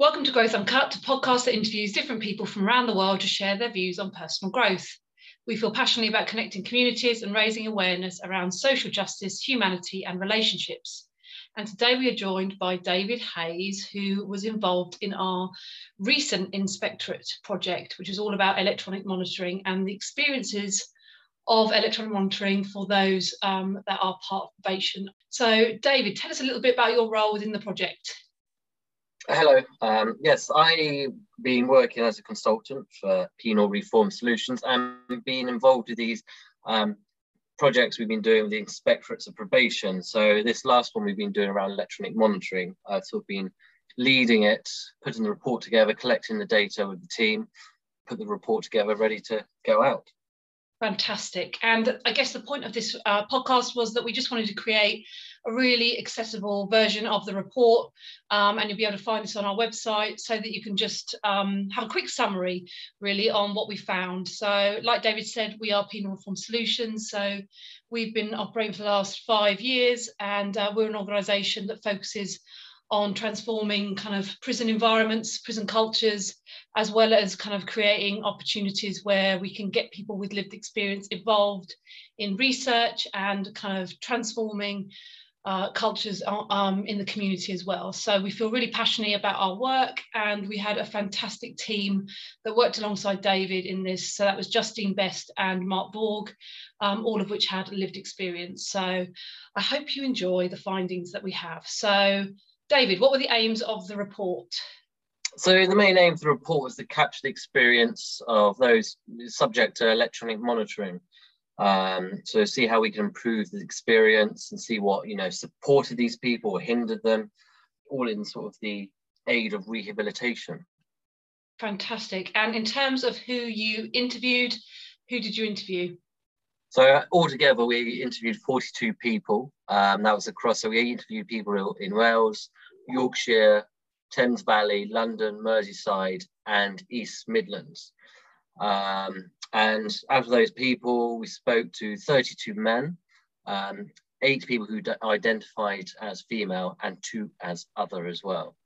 Welcome to Growth Uncut, a podcast that interviews different people from around the world to share their views on personal growth. We feel passionately about connecting communities and raising awareness around social justice, humanity, and relationships. And today we are joined by David Hayes, who was involved in our recent inspectorate project, which is all about electronic monitoring and the experiences of electronic monitoring for those um, that are part of probation. So, David, tell us a little bit about your role within the project. Hello. Um, yes, I've been working as a consultant for Penal Reform Solutions and been involved with these um, projects we've been doing with the inspectorates of probation. So this last one we've been doing around electronic monitoring. I've sort of been leading it, putting the report together, collecting the data with the team, put the report together, ready to go out. Fantastic. And I guess the point of this uh, podcast was that we just wanted to create a really accessible version of the report. Um, and you'll be able to find this on our website so that you can just um, have a quick summary really on what we found. So, like David said, we are Penal Reform Solutions. So, we've been operating for the last five years, and uh, we're an organisation that focuses on transforming kind of prison environments, prison cultures, as well as kind of creating opportunities where we can get people with lived experience involved in research and kind of transforming uh, cultures uh, um, in the community as well. So we feel really passionate about our work and we had a fantastic team that worked alongside David in this. So that was Justine Best and Mark Borg, um, all of which had lived experience. So I hope you enjoy the findings that we have. So David, what were the aims of the report? So the main aim of the report was to capture the experience of those subject to electronic monitoring. Um, so see how we can improve the experience and see what you know supported these people or hindered them, all in sort of the aid of rehabilitation. Fantastic. And in terms of who you interviewed, who did you interview? So altogether, we interviewed 42 people. Um, that was across, so we interviewed people in Wales, Yorkshire, Thames Valley, London, Merseyside, and East Midlands. Um, and out of those people, we spoke to 32 men, um, eight people who identified as female, and two as other as well.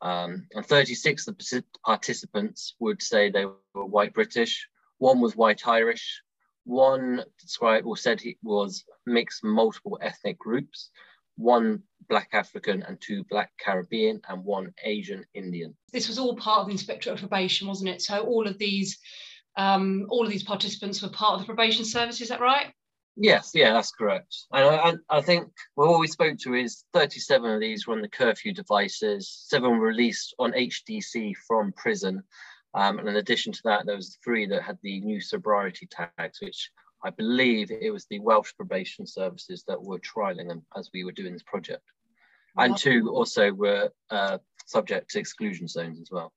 Um, and 36 of the participants would say they were white British, one was white Irish, one described or said he was mixed multiple ethnic groups, one Black African and two Black Caribbean and one Asian Indian. This was all part of the Inspectorate of Probation, wasn't it? So all of these, um, all of these participants were part of the probation service. Is that right? Yes, yeah, that's correct. And I, I think well, what we spoke to is 37 of these were on the curfew devices, seven were released on HDC from prison, um, and in addition to that, there was three that had the new sobriety tags, which I believe it was the Welsh probation services that were trialing them as we were doing this project. And two also were uh, subject to exclusion zones as well.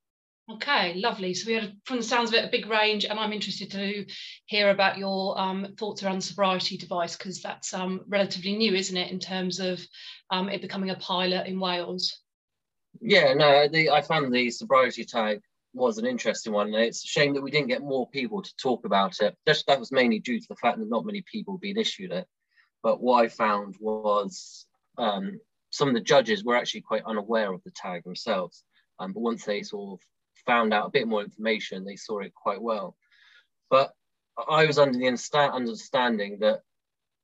Okay, lovely. So we had, from the sounds of it, a big range, and I'm interested to hear about your um, thoughts around the sobriety device because that's um, relatively new, isn't it, in terms of um, it becoming a pilot in Wales? Yeah, no, the, I found the sobriety tag was an interesting one. And it's a shame that we didn't get more people to talk about it. Just, that was mainly due to the fact that not many people been issued it. But what I found was um, some of the judges were actually quite unaware of the tag themselves. Um, but once they sort of found out a bit more information, they saw it quite well. But I was under the understanding that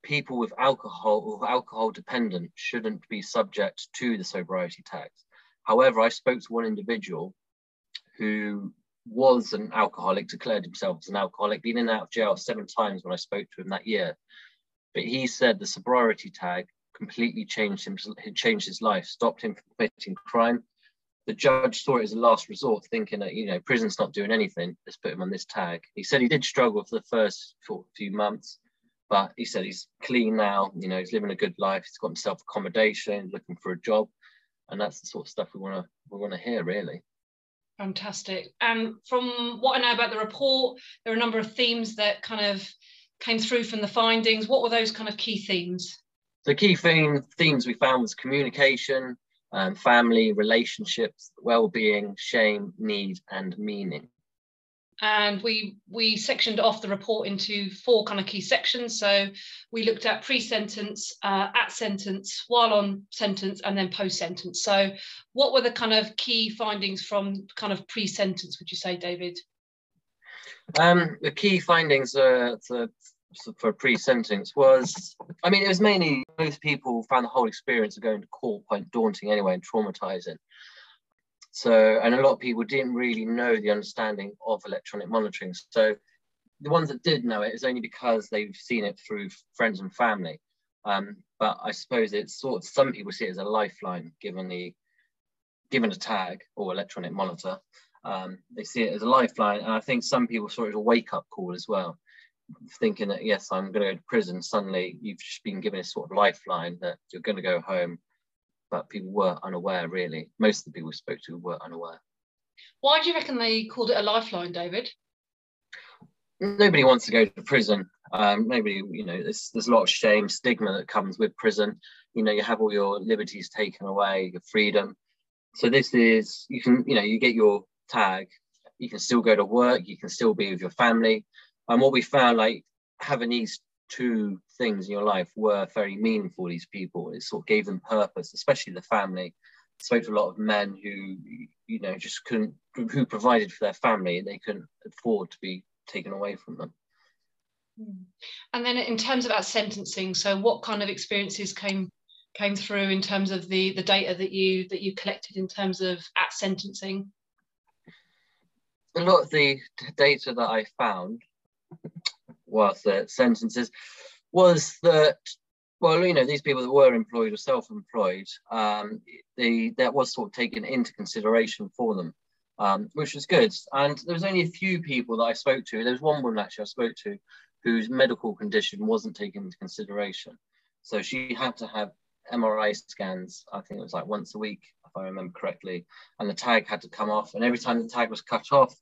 people with alcohol or alcohol dependent shouldn't be subject to the sobriety tags. However, I spoke to one individual who was an alcoholic, declared himself as an alcoholic, been in and out of jail seven times when I spoke to him that year. But he said the sobriety tag completely changed him, changed his life, stopped him from committing crime. The judge saw it as a last resort, thinking that you know prison's not doing anything. Let's put him on this tag. He said he did struggle for the first few months, but he said he's clean now. You know, he's living a good life. He's got himself accommodation, looking for a job, and that's the sort of stuff we want to we want to hear, really. Fantastic. And from what I know about the report, there are a number of themes that kind of came through from the findings. What were those kind of key themes? The key theme, themes we found was communication, um, family, relationships, well-being, shame, need, and meaning. and we we sectioned off the report into four kind of key sections. So we looked at pre-sentence, uh, at sentence, while on sentence, and then post-sentence. So what were the kind of key findings from kind of pre-sentence? Would you say, David? Um, the key findings uh, for, pre-sentence was, I mean, it was mainly most people found the whole experience of going to court quite daunting anyway and traumatizing. So, and a lot of people didn't really know the understanding of electronic monitoring. So, the ones that did know it is only because they've seen it through friends and family. Um, but I suppose it's sort of some people see it as a lifeline, given the given a tag or electronic monitor. Um, they see it as a lifeline, and I think some people saw it as a wake-up call as well, thinking that yes, I'm going to go to prison. Suddenly, you've just been given a sort of lifeline that you're going to go home, but people were unaware. Really, most of the people we spoke to were unaware. Why do you reckon they called it a lifeline, David? Nobody wants to go to prison. Um, nobody, you know, there's, there's a lot of shame, stigma that comes with prison. You know, you have all your liberties taken away, your freedom. So this is, you can, you know, you get your tag, you can still go to work, you can still be with your family. And what we found, like having these two things in your life were very meaningful. These people, it sort of gave them purpose, especially the family. I spoke to a lot of men who, you know, just couldn't, who provided for their family, and they couldn't afford to be taken away from them. Hmm. And then, in terms of that sentencing, so what kind of experiences came came through in terms of the the data that you that you collected in terms of at sentencing? a lot of the data that I found whilst the sentences was that well, you know, these people that were employed or self-employed, um, the that was sort of taken into consideration for them, um, which was good. And there was only a few people that I spoke to. There was one woman actually I spoke to whose medical condition wasn't taken into consideration. So she had to have MRI scans, I think it was like once a week, if I remember correctly, and the tag had to come off. And every time the tag was cut off,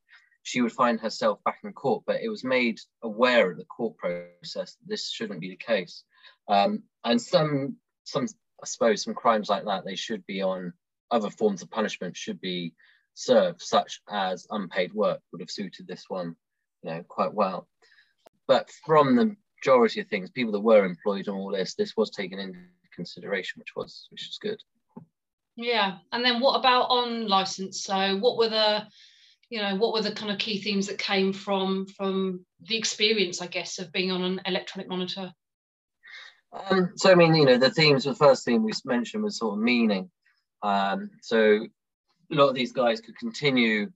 she would find herself back in court, but it was made aware of the court process that this shouldn't be the case. Um, and some, some, I suppose, some crimes like that, they should be on other forms of punishment should be served, such as unpaid work would have suited this one, you know, quite well. But from the majority of things, people that were employed on all this, this was taken into consideration, which was which is good. Yeah, and then what about on license? So, what were the you know what were the kind of key themes that came from from the experience i guess of being on an electronic monitor? Um, so i mean you know the themes the first theme we mentioned was sort of meaning. Um, so a lot of these guys could continue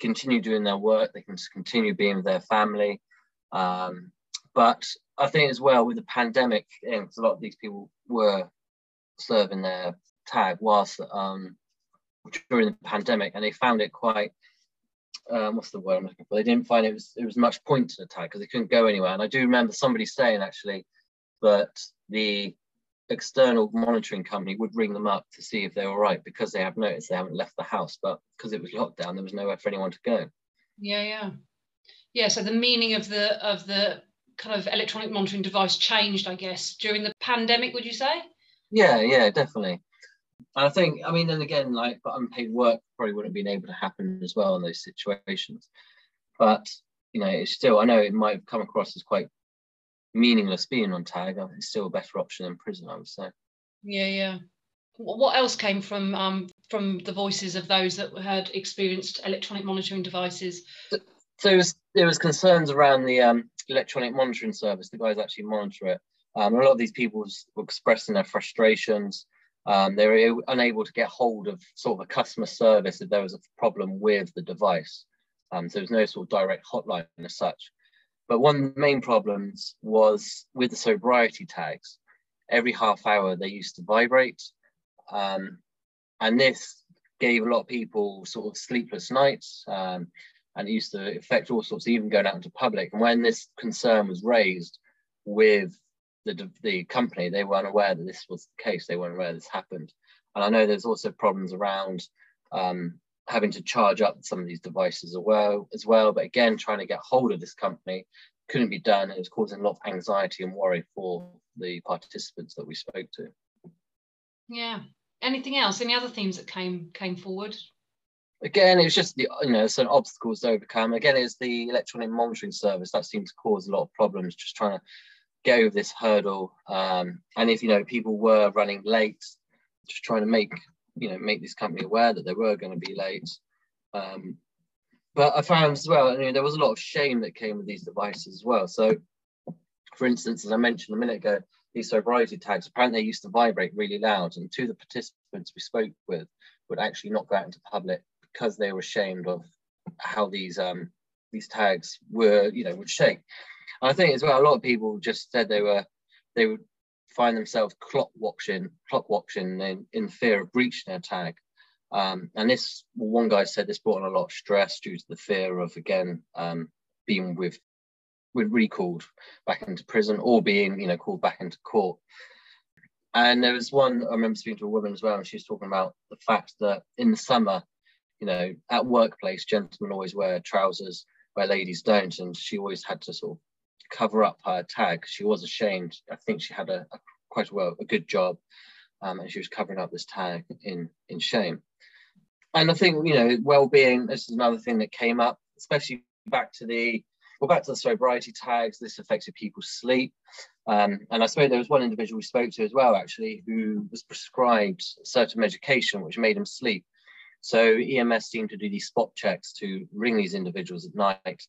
continue doing their work they can continue being with their family. Um, but i think as well with the pandemic because a lot of these people were serving their tag whilst um, during the pandemic and they found it quite um, what's the word I'm looking for? They didn't find it was it was much point to tag because they couldn't go anywhere. And I do remember somebody saying actually that the external monitoring company would ring them up to see if they were right because they have noticed they haven't left the house, but because it was locked down, there was nowhere for anyone to go. Yeah, yeah, yeah. So the meaning of the of the kind of electronic monitoring device changed, I guess, during the pandemic. Would you say? Yeah, yeah, definitely. And I think, I mean, then again, like, but unpaid work probably wouldn't have been able to happen as well in those situations. But, you know, it's still, I know it might have come across as quite meaningless being on tag. It's still a better option than prison, I would say. Yeah, yeah. What else came from um, from the voices of those that had experienced electronic monitoring devices? So, there was there was concerns around the um, electronic monitoring service. The guys actually monitor it. Um, a lot of these people were expressing their frustrations um, they were unable to get hold of sort of a customer service if there was a problem with the device. Um, so there was no sort of direct hotline as such. But one of the main problems was with the sobriety tags. Every half hour they used to vibrate. Um, and this gave a lot of people sort of sleepless nights. Um, and it used to affect all sorts, even going out into public. And when this concern was raised with the, the company, they weren't aware that this was the case. They weren't aware this happened. And I know there's also problems around um, having to charge up some of these devices as well, as well. But again, trying to get hold of this company couldn't be done. It was causing a lot of anxiety and worry for the participants that we spoke to. Yeah. Anything else? Any other themes that came came forward? again, it was just the you know some obstacles to overcome. Again, it's the electronic monitoring service that seemed to cause a lot of problems. Just trying to get over this hurdle. Um, and if you know people were running late, just trying to make you know make this company aware that they were going to be late. Um, but I found as well, I mean, there was a lot of shame that came with these devices as well. So, for instance, as I mentioned a minute ago, these sobriety tags apparently they used to vibrate really loud, and two of the participants we spoke with would actually not go out into public because they were ashamed of how these um, these tags were, you know, would shake. And I think as well, a lot of people just said they were they would find themselves clock watching, clock watching in, in fear of breaching their tag. Um, and this, one guy said this brought on a lot of stress due to the fear of again um, being with with recalled back into prison or being, you know, called back into court. And there was one I remember speaking to a woman as well, and she was talking about the fact that in the summer, you know, at workplace, gentlemen always wear trousers where ladies don't, and she always had to sort of cover up her tag. She was ashamed. I think she had a, a quite well a good job, um, and she was covering up this tag in in shame. And I think you know well-being. This is another thing that came up, especially back to the well back to the sobriety tags. This affected people's sleep. Um, and I suppose there was one individual we spoke to as well, actually, who was prescribed certain medication which made him sleep. So EMS seemed to do these spot checks to ring these individuals at night.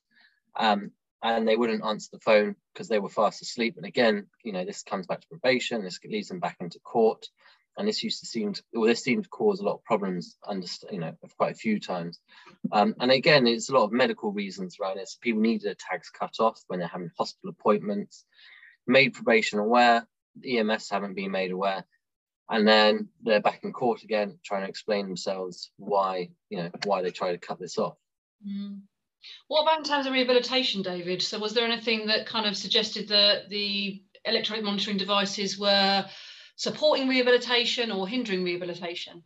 Um, and they wouldn't answer the phone because they were fast asleep. And again, you know, this comes back to probation, this leads them back into court. And this used to seem to, well, this seemed to cause a lot of problems, under, you know, quite a few times. Um, and again, it's a lot of medical reasons around this. People needed their tags cut off when they're having hospital appointments, made probation aware, EMS haven't been made aware. And then they're back in court again, trying to explain themselves why, you know, why they try to cut this off. Mm. What about in terms of rehabilitation, David? So was there anything that kind of suggested that the electronic monitoring devices were supporting rehabilitation or hindering rehabilitation?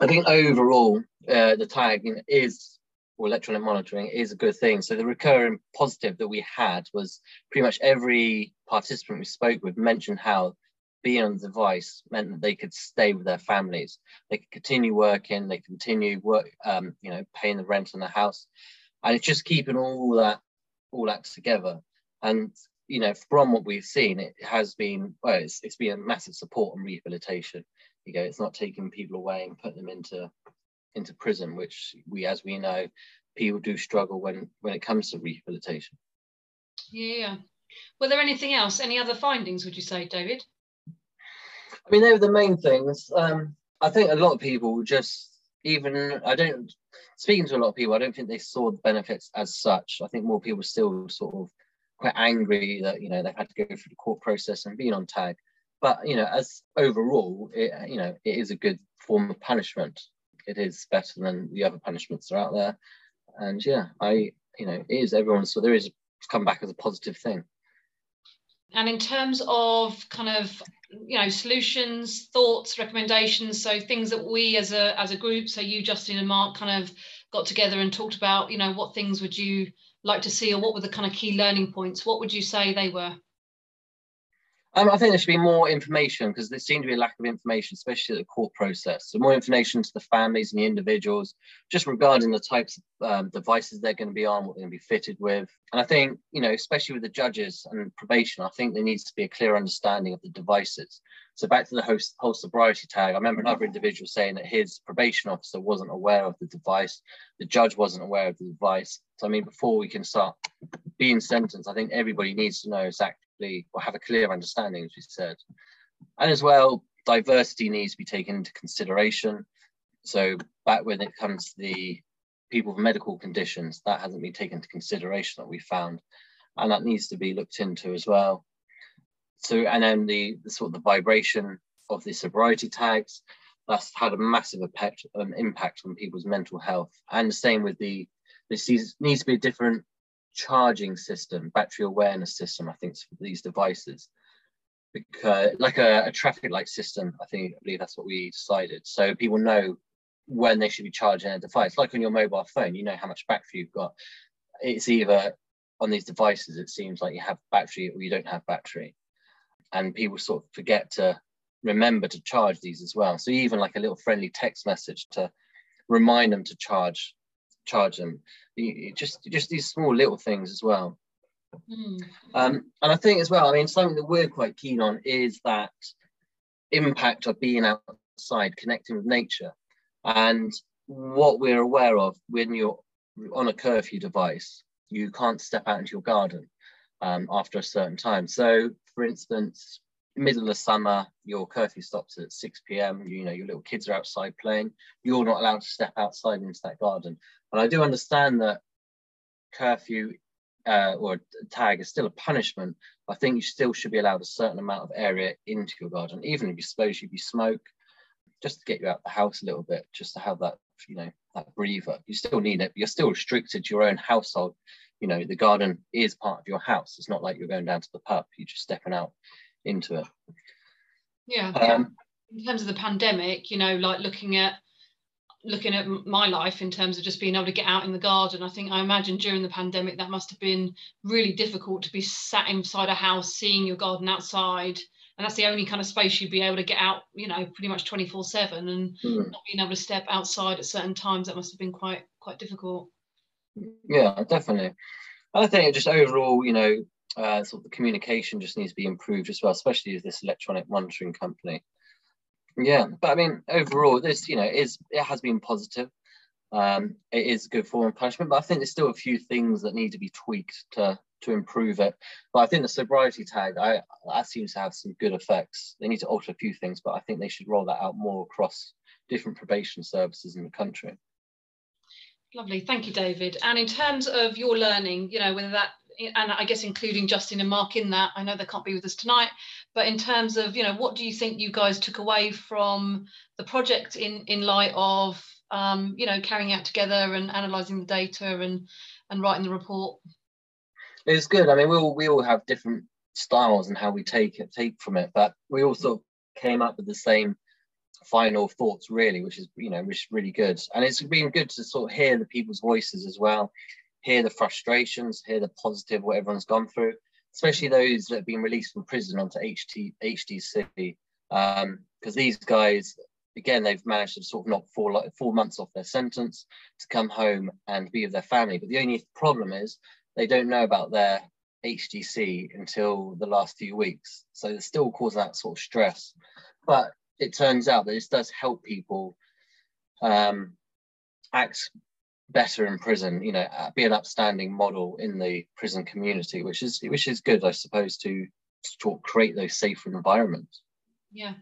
I think overall, uh, the tagging is, or electronic monitoring is a good thing. So the recurring positive that we had was pretty much every participant we spoke with mentioned how being on the device meant that they could stay with their families. They could continue working, they continue work, um, you know, paying the rent on the house, and it's just keeping all that all that together. And you know, from what we've seen, it has been well, it's, it's been a massive support and rehabilitation. You go, it's not taking people away and putting them into into prison, which we, as we know, people do struggle when when it comes to rehabilitation. Yeah. Were there anything else? Any other findings? Would you say, David? I mean, they were the main things. Um, I think a lot of people just even I don't speaking to a lot of people. I don't think they saw the benefits as such. I think more people still sort of quite angry that you know they've had to go through the court process and being on tag. But you know, as overall, it, you know, it is a good form of punishment. It is better than the other punishments that are out there. And yeah, I you know, it is everyone. So there is come back as a positive thing. And in terms of kind of you know solutions, thoughts, recommendations, so things that we as a as a group, so you, Justin, and Mark, kind of got together and talked about, you know, what things would you like to see, or what were the kind of key learning points? What would you say they were? Um, I think there should be more information because there seemed to be a lack of information, especially at the court process. So more information to the families and the individuals, just regarding the types of um, devices they're going to be on, what they're going to be fitted with. And I think, you know, especially with the judges and probation, I think there needs to be a clear understanding of the devices. So back to the host, whole sobriety tag, I remember another individual saying that his probation officer wasn't aware of the device, the judge wasn't aware of the device. So I mean, before we can start being sentenced, I think everybody needs to know exactly or have a clear understanding, as we said. And as well, diversity needs to be taken into consideration. So back when it comes to the people with medical conditions, that hasn't been taken into consideration that we found. And that needs to be looked into as well. So, and then the, the sort of the vibration of the sobriety tags, that's had a massive impact, um, impact on people's mental health. And the same with the, this needs to be a different charging system, battery awareness system, I think, for these devices. Because like a, a, traffic light system, I think I believe that's what we decided. So people know when they should be charging a device. Like on your mobile phone, you know how much battery you've got. It's either on these devices, it seems like you have battery or you don't have battery. And people sort of forget to remember to charge these as well. So even like a little friendly text message to remind them to charge charge them. You, just just these small little things as well. Mm. Um, and I think as well, I mean, something that we're quite keen on is that impact of being outside, connecting with nature. And what we're aware of when you're on a curfew device, you can't step out into your garden um, after a certain time. So, for instance, middle of summer, your curfew stops at 6 p.m. You, you, know, your little kids are outside playing. You're not allowed to step outside into that garden. And I do understand that curfew uh, or tag is still a punishment. I think you still should be allowed a certain amount of area into your garden, even if you suppose you be smoke, just to get you out of the house a little bit, just to have that, you know, that breather. You still need it. You're still restricted to your own household. You know, the garden is part of your house. It's not like you're going down to the pub. You're just stepping out into it. Yeah. Um, in terms of the pandemic, you know, like looking at looking at my life in terms of just being able to get out in the garden, I think I imagine during the pandemic that must have been really difficult to be sat inside a house, seeing your garden outside, and that's the only kind of space you'd be able to get out, you know, pretty much twenty four seven, and mm. not being able to step outside at certain times. That must have been quite quite difficult. Yeah, definitely. I think just overall, you know, uh, sort of the communication just needs to be improved as well, especially with this electronic monitoring company. Yeah, but I mean, overall, this you know is it has been positive. Um, it is good form of punishment, but I think there's still a few things that need to be tweaked to to improve it. But I think the sobriety tag, I that seems to have some good effects. They need to alter a few things, but I think they should roll that out more across different probation services in the country. Lovely, thank you, David. And in terms of your learning, you know, whether that and I guess including Justin and Mark in that. I know they can't be with us tonight, but in terms of you know, what do you think you guys took away from the project in in light of um, you know carrying out together and analysing the data and and writing the report? it was good. I mean, we all we all have different styles and how we take it take from it, but we all sort of came up with the same final thoughts really which is you know which is really good and it's been good to sort of hear the people's voices as well hear the frustrations, hear the positive, what everyone's gone through, especially those that have been released from prison onto HT, HDC. Because um, these guys, again, they've managed to sort of knock four, like, four months off their sentence to come home and be with their family. But the only problem is they don't know about their HDC until the last few weeks. So it's still causing that sort of stress. But it turns out that this does help people um, act better in prison, you know, uh, be an upstanding model in the prison community, which is which is good, I suppose, to, to create those safer environments. Yeah,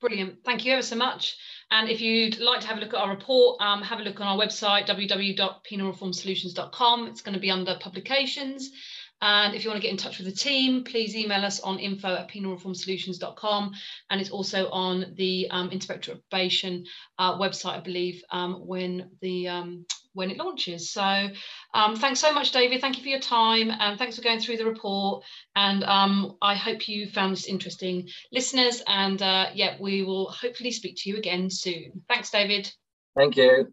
brilliant. Thank you ever so much. And if you'd like to have a look at our report, um, have a look on our website, www.penalreformsolutions.com. It's going to be under publications. And if you want to get in touch with the team, please email us on info at penalreformsolutions.com. And it's also on the um, of Probation uh, website, I believe, um, when the um, when it launches. So um, thanks so much, David. Thank you for your time and thanks for going through the report. And um, I hope you found this interesting, listeners. And uh, yeah, we will hopefully speak to you again soon. Thanks, David. Thank you.